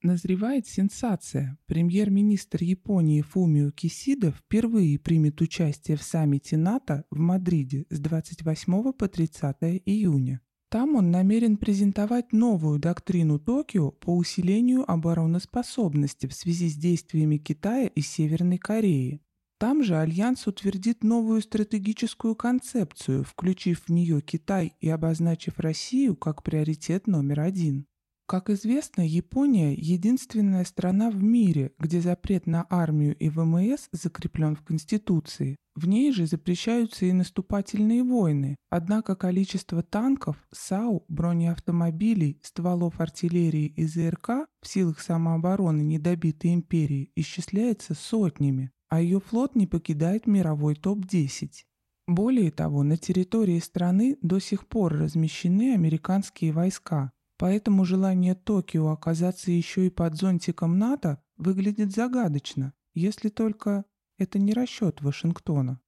Назревает сенсация. Премьер-министр Японии Фумио Кисида впервые примет участие в саммите НАТО в Мадриде с 28 по 30 июня. Там он намерен презентовать новую доктрину Токио по усилению обороноспособности в связи с действиями Китая и Северной Кореи. Там же Альянс утвердит новую стратегическую концепцию, включив в нее Китай и обозначив Россию как приоритет номер один. Как известно, Япония – единственная страна в мире, где запрет на армию и ВМС закреплен в Конституции. В ней же запрещаются и наступательные войны, однако количество танков, САУ, бронеавтомобилей, стволов артиллерии и ЗРК в силах самообороны недобитой империи исчисляется сотнями, а ее флот не покидает мировой топ-10. Более того, на территории страны до сих пор размещены американские войска, Поэтому желание Токио оказаться еще и под зонтиком НАТО выглядит загадочно, если только это не расчет Вашингтона.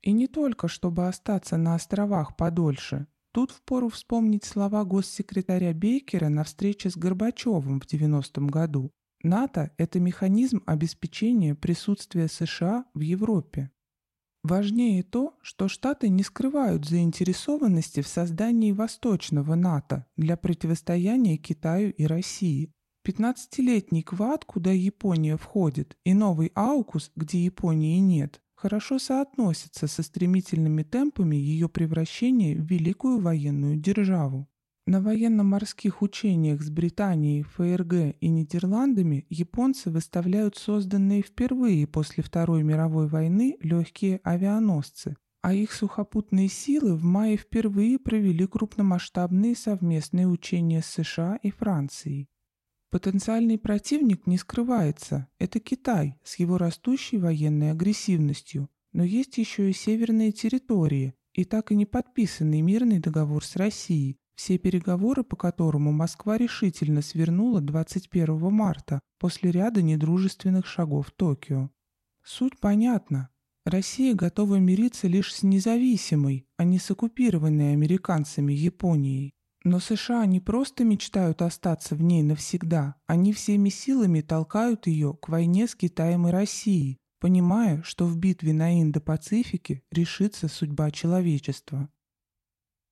И не только, чтобы остаться на островах подольше. Тут впору вспомнить слова госсекретаря Бейкера на встрече с Горбачевым в 90-м году. НАТО – это механизм обеспечения присутствия США в Европе. Важнее то, что Штаты не скрывают заинтересованности в создании Восточного НАТО для противостояния Китаю и России. 15-летний Квад, куда Япония входит, и новый Аукус, где Японии нет, хорошо соотносятся со стремительными темпами ее превращения в великую военную державу. На военно-морских учениях с Британией, ФРГ и Нидерландами японцы выставляют созданные впервые после Второй мировой войны легкие авианосцы, а их сухопутные силы в мае впервые провели крупномасштабные совместные учения с США и Францией. Потенциальный противник не скрывается – это Китай с его растущей военной агрессивностью, но есть еще и северные территории и так и не подписанный мирный договор с Россией, все переговоры по которому Москва решительно свернула 21 марта после ряда недружественных шагов Токио. Суть понятна. Россия готова мириться лишь с независимой, а не с оккупированной американцами Японией. Но США не просто мечтают остаться в ней навсегда, они всеми силами толкают ее к войне с Китаем и Россией, понимая, что в битве на Индо-Пацифике решится судьба человечества.